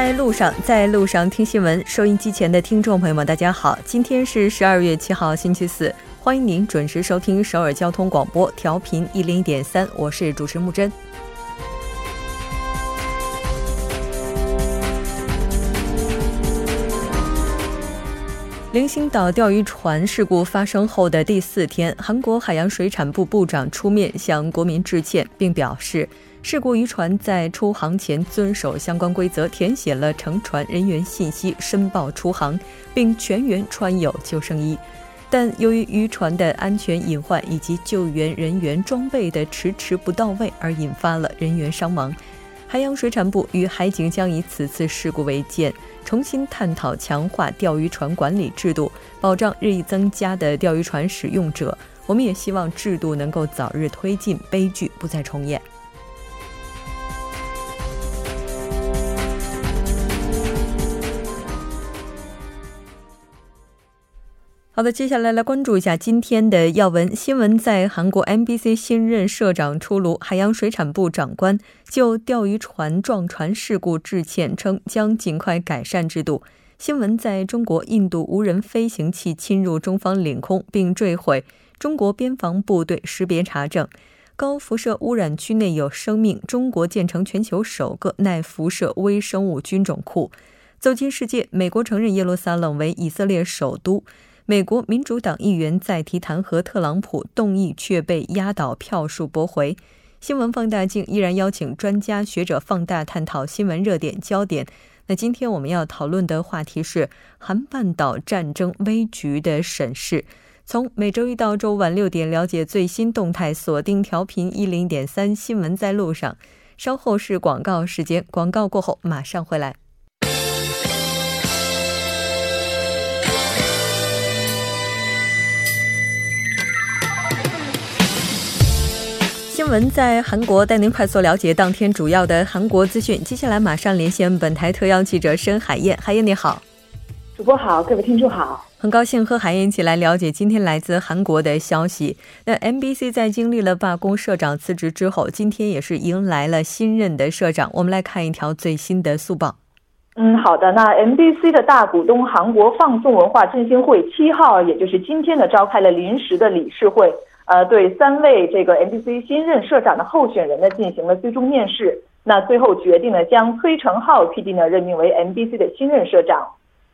在路上，在路上听新闻。收音机前的听众朋友们，大家好，今天是十二月七号，星期四，欢迎您准时收听首尔交通广播，调频一零一点三，我是主持木真。零星岛钓鱼船事故发生后的第四天，韩国海洋水产部部长出面向国民致歉，并表示，事故渔船在出航前遵守相关规则，填写了乘船人员信息，申报出航，并全员穿有救生衣。但由于渔船的安全隐患以及救援人员装备的迟迟不到位，而引发了人员伤亡。海洋水产部与海警将以此次事故为鉴，重新探讨强化钓鱼船管理制度，保障日益增加的钓鱼船使用者。我们也希望制度能够早日推进，悲剧不再重演。好的，接下来来关注一下今天的要闻新闻。在韩国 MBC 新任社长出炉，海洋水产部长官就钓鱼船撞船事故致歉，称将尽快改善制度。新闻在中国印度无人飞行器侵入中方领空并坠毁，中国边防部队识别查证高辐射污染区内有生命，中国建成全球首个耐辐射微生物菌种库。走进世界，美国承认耶路撒冷为以色列首都。美国民主党议员再提弹劾特朗普动议，却被压倒票数驳回。新闻放大镜依然邀请专家学者放大探讨新闻热点焦点。那今天我们要讨论的话题是韩半岛战争危局的审视。从每周一到周五晚六点，了解最新动态，锁定调频一零点三新闻在路上。稍后是广告时间，广告过后马上回来。闻在韩国，带您快速了解当天主要的韩国资讯。接下来马上连线本台特邀记者申海燕，海燕你好，主播好，各位听众好，很高兴和海燕一起来了解今天来自韩国的消息。那 MBC 在经历了罢工、社长辞职之后，今天也是迎来了新任的社长。我们来看一条最新的速报。嗯，好的。那 MBC 的大股东韩国放送文化振兴会七号，也就是今天呢，召开了临时的理事会。呃，对三位这个 MBC 新任社长的候选人呢进行了最终面试，那最后决定呢将崔成浩 PD 呢任命为 MBC 的新任社长。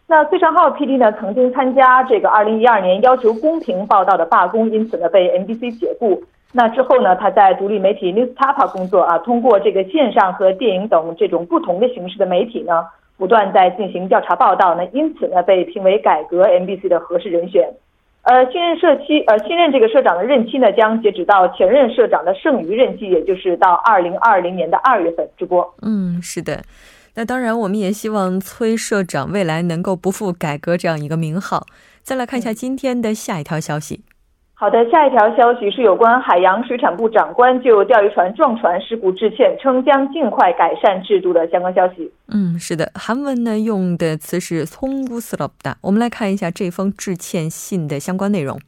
那崔成浩 PD 呢曾经参加这个2012年要求公平报道的罢工，因此呢被 MBC 解雇。那之后呢他在独立媒体 Newstapa 工作啊，通过这个线上和电影等这种不同的形式的媒体呢，不断在进行调查报道，呢因此呢被评为改革 MBC 的合适人选。呃，新任社期，呃，新任这个社长的任期呢，将截止到前任社长的剩余任期，也就是到二零二零年的二月份。直播，嗯，是的。那当然，我们也希望崔社长未来能够不负改革这样一个名号。再来看一下今天的下一条消息。好的，下一条消息是有关海洋水产部长官就钓鱼船撞船事故致歉，称将尽快改善制度的相关消息。嗯，是的，韩文呢用的词是송구스럽 다。 我们来看一下这封致歉信的相关内容。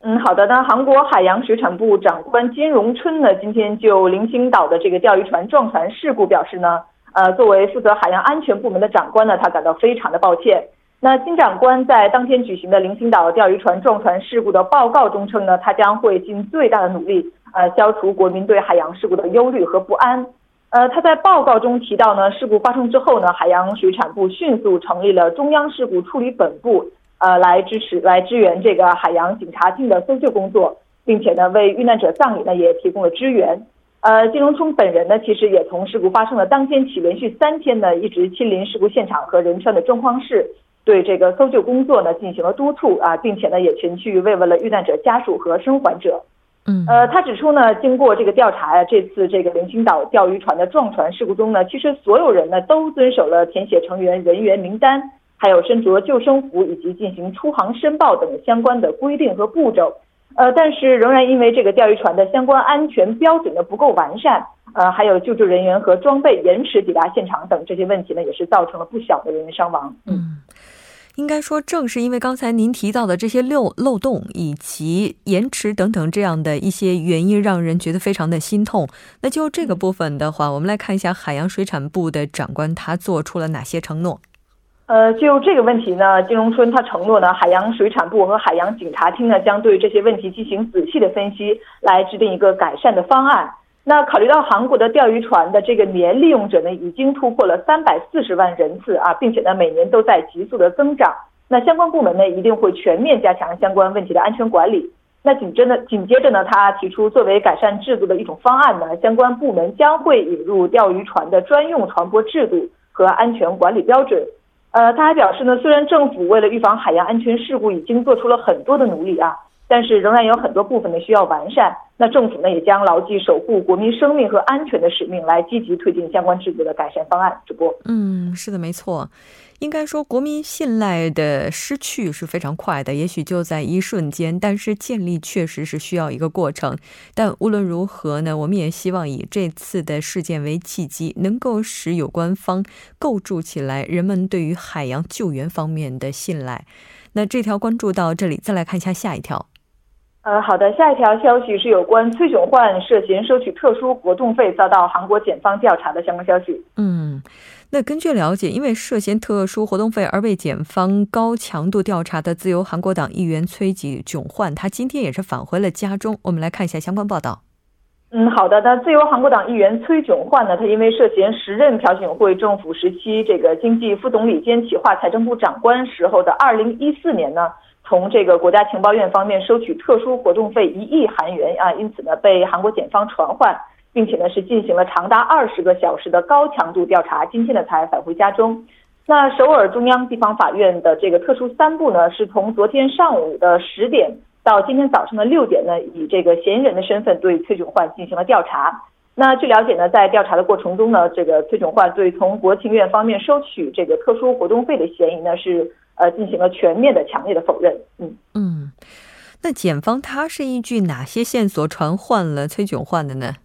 嗯，好的。那韩国海洋水产部长官金荣春呢，今天就零星岛的这个钓鱼船撞船事故表示呢，呃，作为负责海洋安全部门的长官呢，他感到非常的抱歉。 那金长官在当天举行的零星岛钓鱼船撞船事故的报告中称呢，他将会尽最大的努力，呃，消除国民对海洋事故的忧虑和不安。呃，他在报告中提到呢，事故发生之后呢，海洋水产部迅速成立了中央事故处理本部，呃，来支持来支援这个海洋警察厅的搜救工作，并且呢，为遇难者葬礼呢也提供了支援。呃，金荣冲本人呢，其实也从事故发生的当天起，连续三天呢，一直亲临事故现场和仁川的状况室。对这个搜救工作呢进行了督促啊，并且呢也前去慰问了遇难者家属和生还者。嗯，呃，他指出呢，经过这个调查呀，这次这个灵星岛钓鱼船的撞船事故中呢，其实所有人呢都遵守了填写成员人员名单，还有身着救生服以及进行出航申报等相关的规定和步骤。呃，但是仍然因为这个钓鱼船的相关安全标准的不够完善，呃，还有救助人员和装备延迟抵达现场等这些问题呢，也是造成了不小的人员伤亡。嗯。应该说，正是因为刚才您提到的这些漏漏洞以及延迟等等这样的一些原因，让人觉得非常的心痛。那就这个部分的话，我们来看一下海洋水产部的长官他做出了哪些承诺。呃，就这个问题呢，金荣春他承诺呢，海洋水产部和海洋警察厅呢将对这些问题进行仔细的分析，来制定一个改善的方案。那考虑到韩国的钓鱼船的这个年利用者呢，已经突破了三百四十万人次啊，并且呢每年都在急速的增长。那相关部门呢一定会全面加强相关问题的安全管理。那紧接着紧接着呢，他提出作为改善制度的一种方案呢，相关部门将会引入钓鱼船的专用船舶制度和安全管理标准。呃，他还表示呢，虽然政府为了预防海洋安全事故已经做出了很多的努力啊，但是仍然有很多部分呢需要完善。那政府呢也将牢记守护国民生命和安全的使命，来积极推进相关制度的改善方案。直播，嗯，是的，没错。应该说，国民信赖的失去是非常快的，也许就在一瞬间，但是建立确实是需要一个过程。但无论如何呢，我们也希望以这次的事件为契机，能够使有关方构筑起来人们对于海洋救援方面的信赖。那这条关注到这里，再来看一下下一条。呃，好的，下一条消息是有关崔炯焕涉嫌收取特殊活动费遭到韩国检方调查的相关消息。嗯。那根据了解，因为涉嫌特殊活动费而被检方高强度调查的自由韩国党议员崔吉炯焕，他今天也是返回了家中。我们来看一下相关报道。嗯，好的。那自由韩国党议员崔炯焕呢？他因为涉嫌时任朴槿惠政府时期这个经济副总理兼企划财政部长官时候的二零一四年呢，从这个国家情报院方面收取特殊活动费一亿韩元啊，因此呢被韩国检方传唤。并且呢，是进行了长达二十个小时的高强度调查，今天呢才返回家中。那首尔中央地方法院的这个特殊三部呢，是从昨天上午的十点到今天早上的六点呢，以这个嫌疑人的身份对崔炯焕进行了调查。那据了解呢，在调查的过程中呢，这个崔炯焕对从国情院方面收取这个特殊活动费的嫌疑呢，是呃进行了全面的、强烈的否认。嗯嗯，那检方他是依据哪些线索传唤了崔炯焕的呢？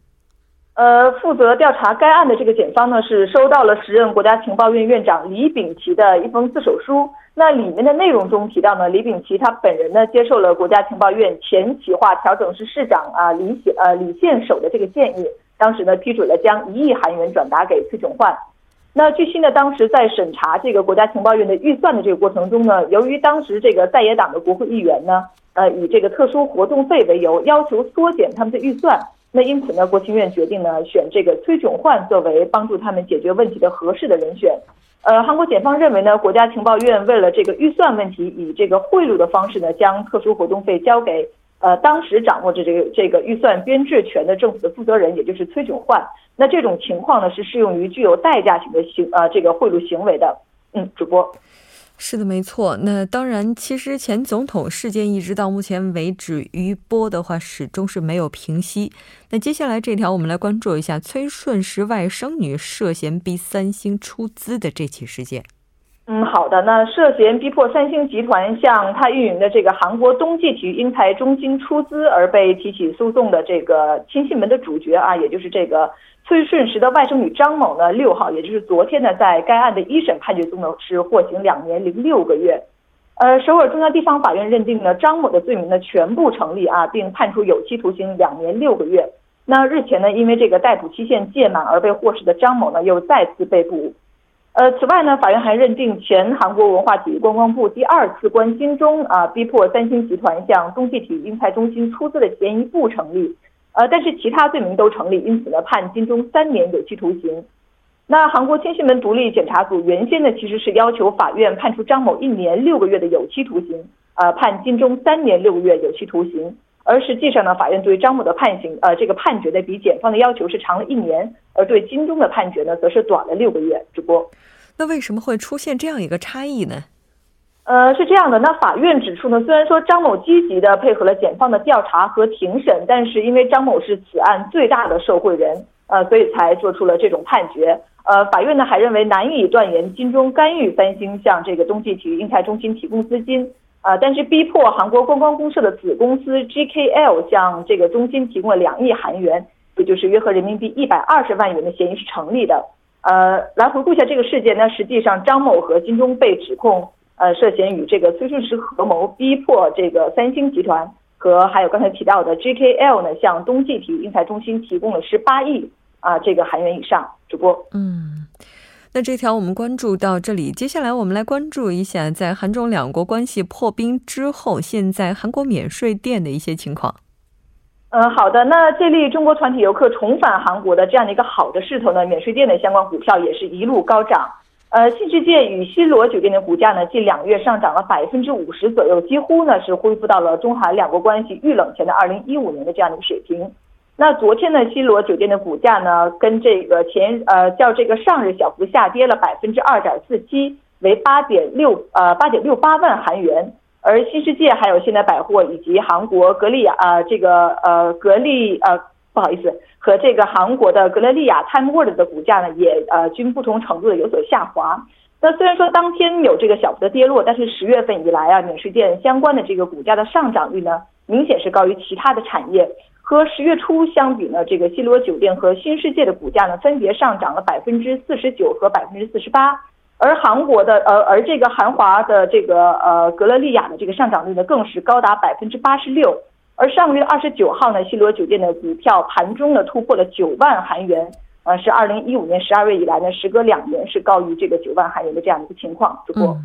呃，负责调查该案的这个检方呢，是收到了时任国家情报院院长李炳奇的一封自首书。那里面的内容中提到呢，李炳奇他本人呢，接受了国家情报院前企划调整室室长啊李显呃李宪守的这个建议，当时呢批准了将一亿韩元转达给崔炯焕。那据悉呢，当时在审查这个国家情报院的预算的这个过程中呢，由于当时这个在野党的国会议员呢，呃，以这个特殊活动费为由，要求缩减他们的预算。那因此呢，国情院决定呢选这个崔炯焕作为帮助他们解决问题的合适的人选。呃，韩国检方认为呢，国家情报院为了这个预算问题，以这个贿赂的方式呢，将特殊活动费交给呃当时掌握着这个这个预算编制权的政府的负责人，也就是崔炯焕。那这种情况呢，是适用于具有代价性的行呃这个贿赂行为的。嗯，主播。是的，没错。那当然，其实前总统事件一直到目前为止余波的话，始终是没有平息。那接下来这条，我们来关注一下崔顺实外甥女涉嫌逼三星出资的这起事件。嗯，好的。那涉嫌逼迫三星集团向他运营的这个韩国冬季体育英才中心出资而被提起诉讼的这个亲信门的主角啊，也就是这个。崔顺实的外甥女张某呢，六号，也就是昨天呢，在该案的一审判决中呢，是获刑两年零六个月。呃，首尔中央地方法院认定呢，张某的罪名呢全部成立啊，并判处有期徒刑两年六个月。那日前呢，因为这个逮捕期限届满而被获释的张某呢，又再次被捕。呃，此外呢，法院还认定前韩国文化体育观光部第二次关金钟啊，逼迫三星集团向冬季体育英才中心出资的嫌疑不成立。呃，但是其他罪名都成立，因此呢，判金钟三年有期徒刑。那韩国亲信门独立检查组原先呢，其实是要求法院判处张某一年六个月的有期徒刑，呃，判金钟三年六个月有期徒刑。而实际上呢，法院对张某的判刑，呃，这个判决呢，比检方的要求是长了一年，而对金钟的判决呢，则是短了六个月。主播，那为什么会出现这样一个差异呢？呃，是这样的，那法院指出呢，虽然说张某积极的配合了检方的调查和庭审，但是因为张某是此案最大的受贿人，呃，所以才做出了这种判决。呃，法院呢还认为难以断言金钟干预三星向这个冬季体育英才中心提供资金，呃，但是逼迫韩国观光公社的子公司 GKL 向这个中心提供了两亿韩元，也就是约合人民币一百二十万元的嫌疑是成立的。呃，来回顾一下这个事件，那实际上张某和金钟被指控。呃，涉嫌与这个崔顺实合谋，逼迫这个三星集团和还有刚才提到的 GKL 呢，向冬季体育英才中心提供了十八亿啊这个韩元以上。主播，嗯，那这条我们关注到这里，接下来我们来关注一下，在韩中两国关系破冰之后，现在韩国免税店的一些情况。嗯，好的。那这例中国团体游客重返韩国的这样的一个好的势头呢，免税店的相关股票也是一路高涨。呃，新世界与新罗酒店的股价呢，近两月上涨了百分之五十左右，几乎呢是恢复到了中韩两国关系遇冷前的二零一五年的这样的一个水平。那昨天呢，西罗酒店的股价呢，跟这个前呃较这个上日小幅下跌了百分之二点四七，为八点六呃八点六八万韩元。而新世界还有现代百货以及韩国格力啊这个呃格力呃不好意思和这个韩国的格雷利亚 Time World 的股价呢也呃均不同程度的有所下滑。那虽然说当天有这个小幅的跌落，但是十月份以来啊免税店相关的这个股价的上涨率呢明显是高于其他的产业。和十月初相比呢，这个西罗酒店和新世界的股价呢分别上涨了百分之四十九和百分之四十八。而韩国的呃，而这个韩华的这个呃格勒利亚的这个上涨率呢，更是高达百分之八十六。而上个月二十九号呢，西罗酒店的股票盘中呢突破了九万韩元，呃，是二零一五年十二月以来呢，时隔两年是高于这个九万韩元的这样一个情况。主播，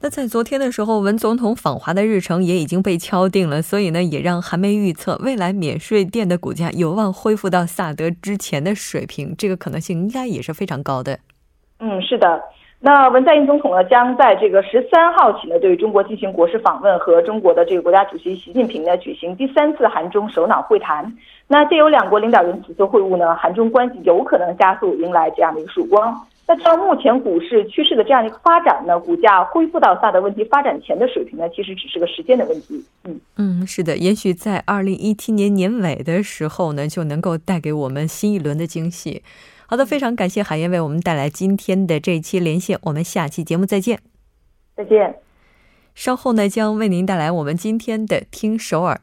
那在昨天的时候，文总统访华的日程也已经被敲定了，所以呢，也让韩媒预测未来免税店的股价有望恢复到萨德之前的水平，这个可能性应该也是非常高的。嗯，是的。那文在寅总统呢，将在这个十三号起呢，对中国进行国事访问，和中国的这个国家主席习近平呢举行第三次韩中首脑会谈。那借由两国领导人此次会晤呢，韩中关系有可能加速迎来这样的一个曙光。那照目前股市趋势的这样一个发展呢，股价恢复到萨德问题发展前的水平呢，其实只是个时间的问题。嗯嗯，是的，也许在二零一七年年尾的时候呢，就能够带给我们新一轮的惊喜。好的，非常感谢海燕为我们带来今天的这一期连线，我们下期节目再见。再见。稍后呢，将为您带来我们今天的听首尔。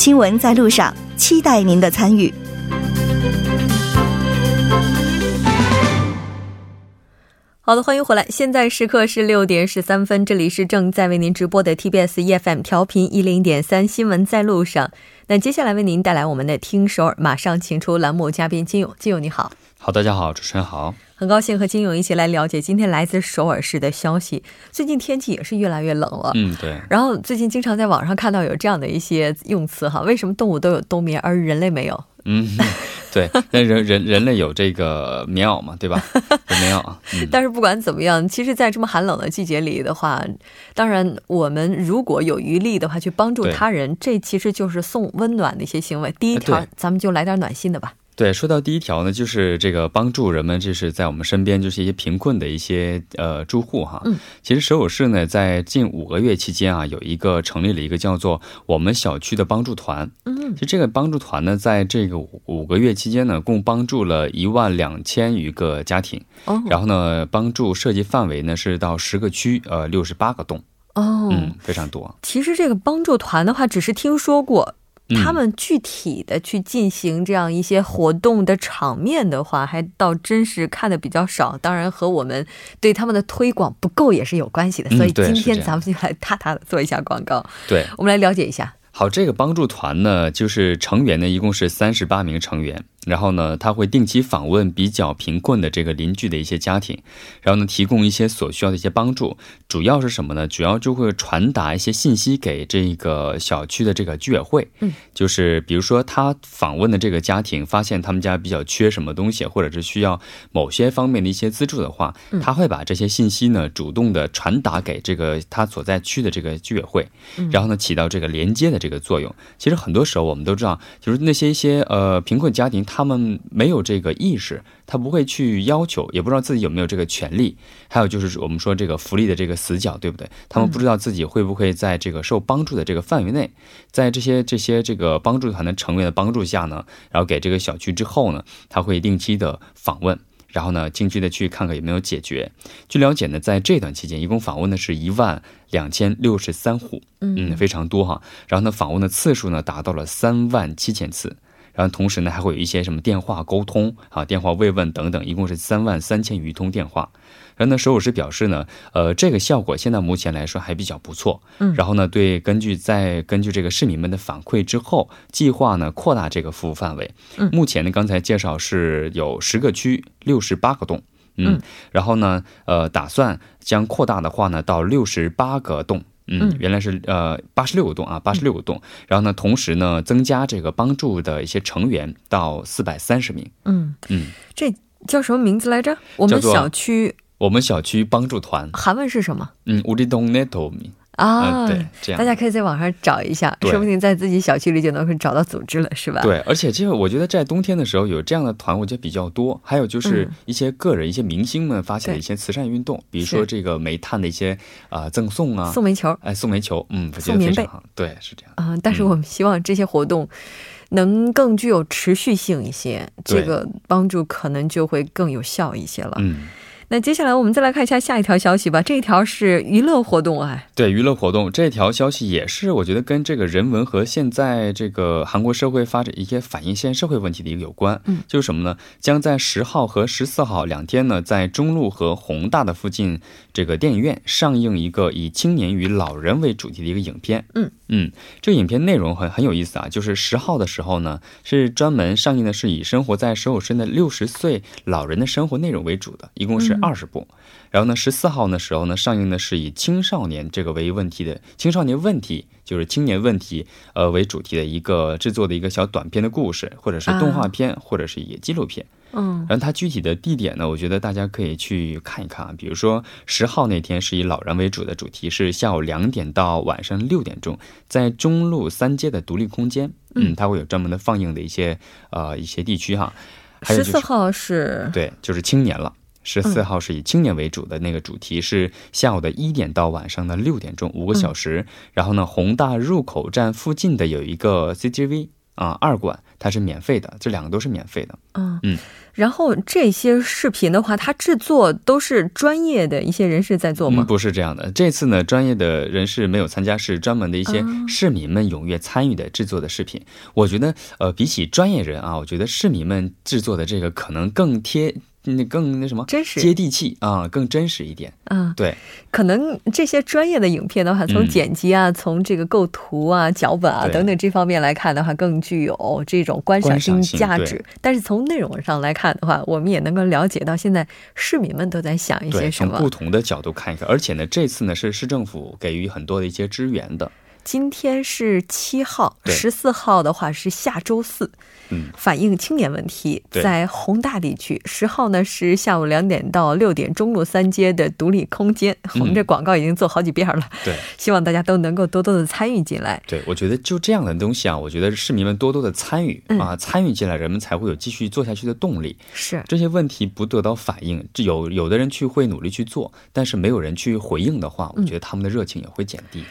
新闻在路上，期待您的参与。好的，欢迎回来。现在时刻是六点十三分，这里是正在为您直播的 TBS EFM 调频一零点三新闻在路上。那接下来为您带来我们的听首尔，马上请出栏目嘉宾金勇。金勇你好，好，大家好，主持人好，很高兴和金勇一起来了解今天来自首尔市的消息。最近天气也是越来越冷了，嗯，对。然后最近经常在网上看到有这样的一些用词哈，为什么动物都有冬眠，而人类没有？嗯，对，那人人人类有这个棉袄嘛，对吧？有棉袄。但是不管怎么样，其实，在这么寒冷的季节里的话，当然，我们如果有余力的话，去帮助他人，这其实就是送温暖的一些行为。第一条，咱们就来点暖心的吧。对，说到第一条呢，就是这个帮助人们，就是在我们身边，就是一些贫困的一些呃住户哈。嗯。其实首尔市呢，在近五个月期间啊，有一个成立了一个叫做“我们小区”的帮助团。嗯。其实这个帮助团呢，在这个五个月期间呢，共帮助了一万两千余个家庭。哦。然后呢，帮助涉及范围呢是到十个区，呃，六十八个栋。哦。嗯，非常多。其实这个帮助团的话，只是听说过。他们具体的去进行这样一些活动的场面的话，还倒真是看的比较少。当然和我们对他们的推广不够也是有关系的。所以今天咱们就来踏踏的做一下广告。对，我们来了解一下。好，这个帮助团呢，就是成员呢，一共是三十八名成员。然后呢，他会定期访问比较贫困的这个邻居的一些家庭，然后呢，提供一些所需要的一些帮助。主要是什么呢？主要就会传达一些信息给这个小区的这个居委会。嗯，就是比如说他访问的这个家庭，发现他们家比较缺什么东西，或者是需要某些方面的一些资助的话，他会把这些信息呢主动的传达给这个他所在区的这个居委会，然后呢起到这个连接的这个作用。其实很多时候我们都知道，就是那些一些呃贫困家庭。他们没有这个意识，他不会去要求，也不知道自己有没有这个权利。还有就是我们说这个福利的这个死角，对不对？他们不知道自己会不会在这个受帮助的这个范围内，在这些这些这个帮助团的成员的帮助下呢，然后给这个小区之后呢，他会定期的访问。然后呢，近期的去看看有没有解决。据了解呢，在这段期间，一共访问的是一万两千六十三户，嗯，非常多哈。然后呢，访问的次数呢，达到了三万七千次。然后同时呢，还会有一些什么电话沟通啊、电话慰问等等，一共是三万三千余通电话。然后呢，首尔市表示呢，呃，这个效果现在目前来说还比较不错。嗯，然后呢，对，根据在根据这个市民们的反馈之后，计划呢扩大这个服务范围。嗯，目前呢，刚才介绍是有十个区，六十八个洞。嗯，然后呢，呃，打算将扩大的话呢，到六十八个洞。嗯，原来是呃八十六个洞啊，八十六个洞。然后呢，同时呢，增加这个帮助的一些成员到四百三十名。嗯嗯，这叫什么名字来着？我们小区，我们小区帮助团，韩文是什么？嗯，우리동네도미 啊，对，这样。大家可以在网上找一下，说不定在自己小区里就能会找到组织了，是吧？对，而且这个我觉得在冬天的时候有这样的团，我觉得比较多。还有就是一些个人、一些明星们发起的一些慈善运动，比如说这个煤炭的一些啊赠送啊，送煤球，哎，送煤球，嗯，送棉被，对，是这样。啊。但是我们希望这些活动能更具有持续性一些，这个帮助可能就会更有效一些了。嗯。那接下来我们再来看一下下一条消息吧。这一条是娱乐活动啊，对娱乐活动这条消息也是我觉得跟这个人文和现在这个韩国社会发展一些反映现社会问题的一个有关。嗯，就是什么呢？将在十号和十四号两天呢，在中路和宏大的附近这个电影院上映一个以青年与老人为主题的一个影片。嗯嗯，这个影片内容很很有意思啊。就是十号的时候呢，是专门上映的是以生活在首尔市的六十岁老人的生活内容为主的，一共是。二十部，然后呢，十四号的时候呢，上映的是以青少年这个为问题的青少年问题，就是青年问题呃为主题的一个制作的一个小短片的故事，或者是动画片，或者是一纪录片。嗯，然后它具体的地点呢，我觉得大家可以去看一看啊，比如说十号那天是以老人为主的主题，是下午两点到晚上六点钟，在中路三街的独立空间，嗯，它会有专门的放映的一些呃一些地区哈。十四号是对，就是青年了。十四号是以青年为主的那个主题是下午的一点到晚上的六点钟五个小时，然后呢，宏大入口站附近的有一个 CGV 啊二馆，它是免费的，这两个都是免费的。嗯嗯，然后这些视频的话，它制作都是专业的一些人士在做吗？不是这样的，这次呢，专业的人士没有参加，是专门的一些市民们踊跃参与的制作的视频。我觉得，呃，比起专业人啊，我觉得市民们制作的这个可能更贴。那更那什么，真实接地气啊，更真实一点。啊，对，可能这些专业的影片的话，从剪辑啊，从这个构图啊、脚本啊等等这方面来看的话，更具有这种观赏性价值。但是从内容上来看的话，我们也能够了解到现在市民们都在想一些什么。从不同的角度看一看，而且呢，这次呢是市政府给予很多的一些支援的。今天是七号，十四号的话是下周四。嗯，反映青年问题，在宏大地区。十号呢是下午两点到六点，中路三街的独立空间。我们这广告已经做好几遍了。对，希望大家都能够多多的参与进来。对，我觉得就这样的东西啊，我觉得市民们多多的参与啊，参与进来，人们才会有继续做下去的动力。是这些问题不得到反映，有有的人去会努力去做，但是没有人去回应的话，我觉得他们的热情也会减低。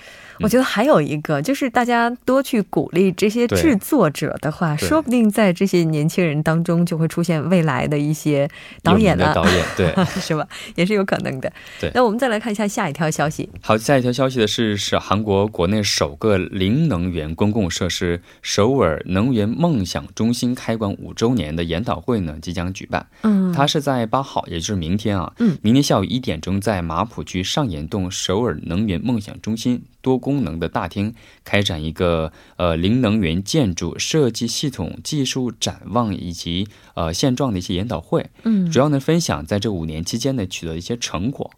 我觉得还有一个就是大家多去鼓励这些制作者的话，说不定在这些年轻人当中就会出现未来的一些导演呢。导演对，是吧？也是有可能的。对，那我们再来看一下下一条消息。好，下一条消息的是，是韩国国内首个零能源公共设施首尔能源梦想中心开馆五周年的研讨会呢，即将举办。嗯，它是在八号，也就是明天啊。嗯，明天下午一点钟，在马浦区上岩洞首尔能源梦想中心多功。能的大厅开展一个呃零能源建筑设计系统技术展望以及呃现状的一些研讨会。嗯，主要呢分享在这五年期间呢取得一些成果。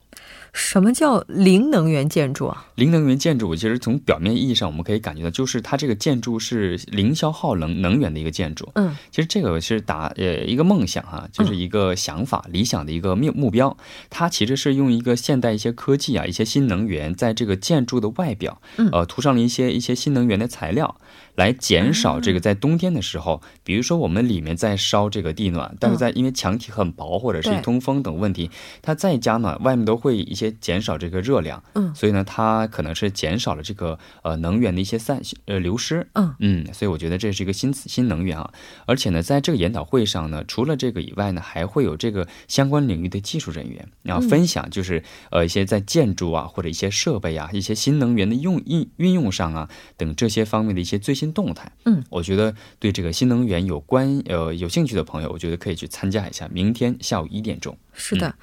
什么叫零能源建筑啊？零能源建筑，其实从表面意义上，我们可以感觉到，就是它这个建筑是零消耗能能源的一个建筑。嗯，其实这个是达呃一个梦想哈，就是一个想法、理想的一个目目标。它其实是用一个现代一些科技啊，一些新能源，在这个建筑的外表，呃，涂上了一些一些新能源的材料。来减少这个在冬天的时候，比如说我们里面在烧这个地暖，但是在因为墙体很薄或者是通风等问题，它再加暖，外面都会一些减少这个热量，嗯，所以呢，它可能是减少了这个呃能源的一些散呃流失，嗯嗯，所以我觉得这是一个新新能源啊，而且呢，在这个研讨会上呢，除了这个以外呢，还会有这个相关领域的技术人员然后分享，就是呃一些在建筑啊或者一些设备啊一些新能源的用运运用上啊等这些方面的一些最新动态，嗯，我觉得对这个新能源有关呃有兴趣的朋友，我觉得可以去参加一下。明天下午一点钟。是的，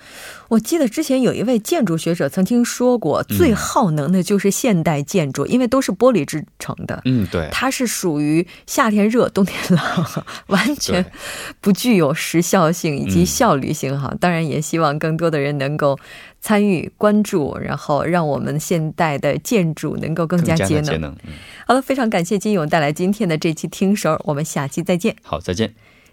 我记得之前有一位建筑学者曾经说过，最耗能的就是现代建筑，因为都是玻璃制成的。嗯，对，它是属于夏天热冬天冷，完全不具有时效性以及效率性哈。当然，也希望更多的人能够参与关注，然后让我们现代的建筑能够更加节能。节能好了，非常感谢金勇带来今天的这期听手，我们下期再见。好，再见。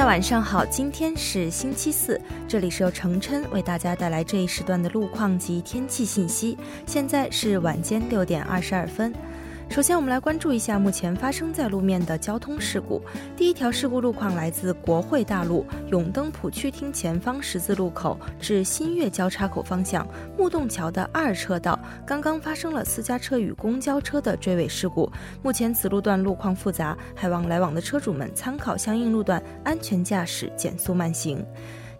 大家晚上好，今天是星期四，这里是由程琛为大家带来这一时段的路况及天气信息。现在是晚间六点二十二分。首先，我们来关注一下目前发生在路面的交通事故。第一条事故路况来自国会大路永登浦区厅前方十字路口至新月交叉口方向木洞桥的二车道，刚刚发生了私家车与公交车的追尾事故。目前此路段路况复杂，还望来往的车主们参考相应路段，安全驾驶，减速慢行。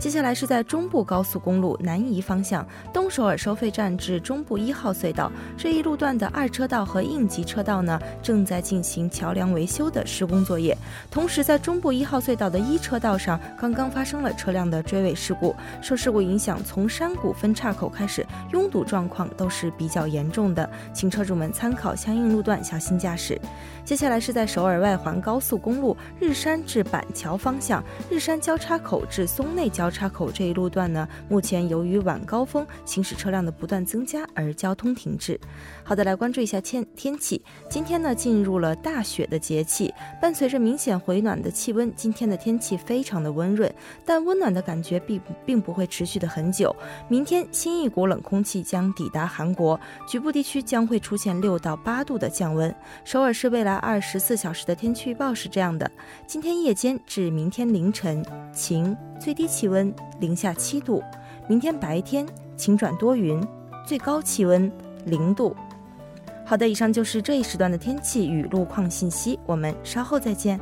接下来是在中部高速公路南移方向东首尔收费站至中部一号隧道这一路段的二车道和应急车道呢，正在进行桥梁维修的施工作业。同时，在中部一号隧道的一车道上，刚刚发生了车辆的追尾事故。受事故影响，从山谷分岔口开始，拥堵状况都是比较严重的，请车主们参考相应路段，小心驾驶。接下来是在首尔外环高速公路日山至板桥方向日山交叉口至松内交叉口这一路段呢，目前由于晚高峰行驶车辆的不断增加而交通停滞。好的，来关注一下天天气。今天呢，进入了大雪的节气，伴随着明显回暖的气温，今天的天气非常的温润，但温暖的感觉并并不会持续的很久。明天新一股冷空气将抵达韩国，局部地区将会出现六到八度的降温。首尔市未来二十四小时的天气预报是这样的：今天夜间至明天凌晨晴，最低气温零下七度；明天白天晴转多云，最高气温零度。好的，以上就是这一时段的天气与路况信息，我们稍后再见。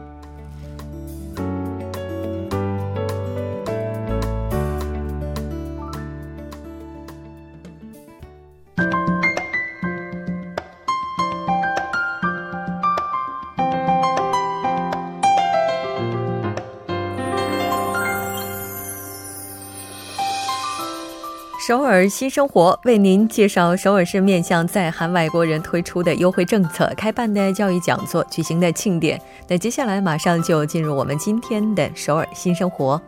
首尔新生活为您介绍首尔市面向在韩外国人推出的优惠政策、开办的教育讲座、举行的庆典。那接下来马上就进入我们今天的首尔新生活。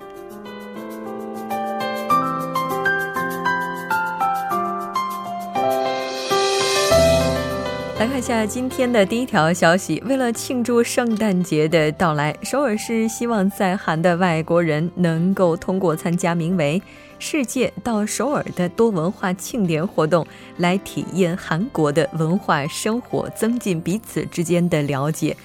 来看一下今天的第一条消息。为了庆祝圣诞节的到来，首尔市希望在韩的外国人能够通过参加名为。世界到首尔的多文化庆典活动，来体验韩国的文化生活，增进彼此之间的了解。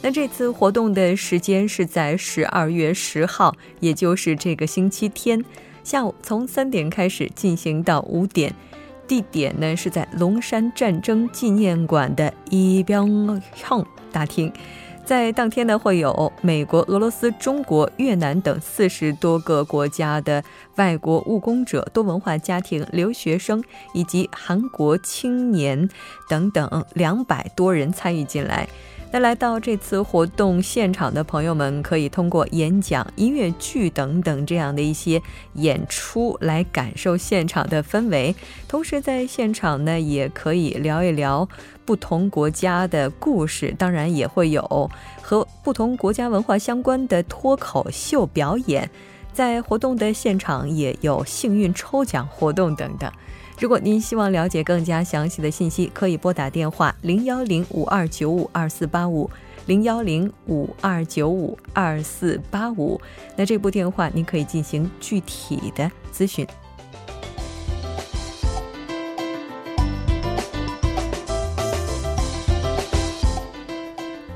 那这次活动的时间是在十二月十号，也就是这个星期天下午，从三点开始进行到五点。地点呢是在龙山战争纪念馆的伊标巷大厅。在当天呢，会有美国、俄罗斯、中国、越南等四十多个国家的外国务工者、多文化家庭、留学生以及韩国青年等等两百多人参与进来。那来到这次活动现场的朋友们，可以通过演讲、音乐剧等等这样的一些演出来感受现场的氛围。同时，在现场呢，也可以聊一聊不同国家的故事，当然也会有和不同国家文化相关的脱口秀表演。在活动的现场也有幸运抽奖活动等等。如果您希望了解更加详细的信息，可以拨打电话零幺零五二九五二四八五零幺零五二九五二四八五。那这部电话您可以进行具体的咨询。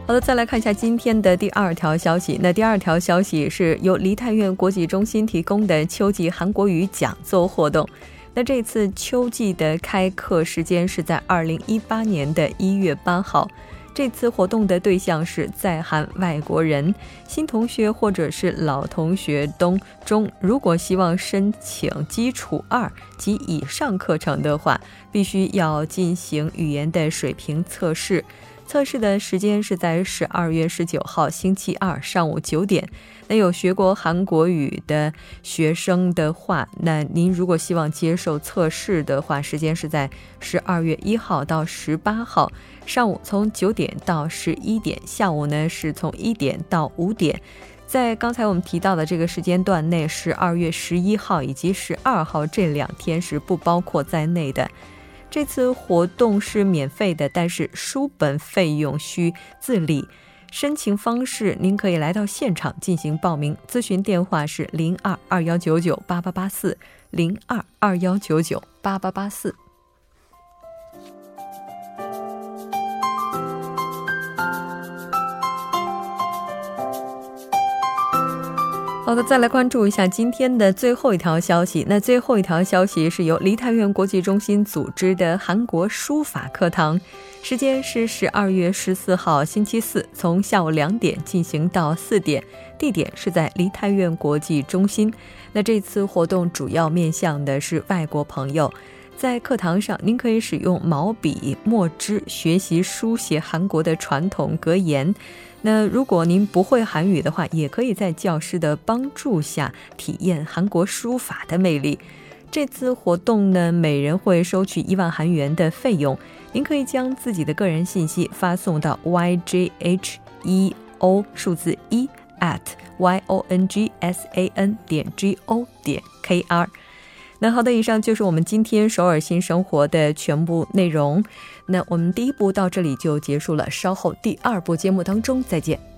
好的，再来看一下今天的第二条消息。那第二条消息是由梨泰院国际中心提供的秋季韩国语讲座活动。那这次秋季的开课时间是在二零一八年的一月八号。这次活动的对象是在韩外国人，新同学或者是老同学当中，如果希望申请基础二及以上课程的话，必须要进行语言的水平测试。测试的时间是在十二月十九号星期二上午九点。那有学过韩国语的学生的话，那您如果希望接受测试的话，时间是在十二月一号到十八号上午从九点到十一点，下午呢是从一点到五点。在刚才我们提到的这个时间段内，十二月十一号以及十二号这两天是不包括在内的。这次活动是免费的，但是书本费用需自理。申请方式，您可以来到现场进行报名。咨询电话是零二二幺九九八八八四零二二幺九九八八八四。好的，再来关注一下今天的最后一条消息。那最后一条消息是由梨泰院国际中心组织的韩国书法课堂，时间是十二月十四号星期四，从下午两点进行到四点，地点是在梨泰院国际中心。那这次活动主要面向的是外国朋友，在课堂上您可以使用毛笔、墨汁学习书写韩国的传统格言。那如果您不会韩语的话，也可以在教师的帮助下体验韩国书法的魅力。这次活动呢，每人会收取一万韩元的费用。您可以将自己的个人信息发送到 yjheo 数字一 at yongsan 点 go 点 kr。那好的，以上就是我们今天首尔新生活的全部内容。那我们第一部到这里就结束了，稍后第二部节目当中再见。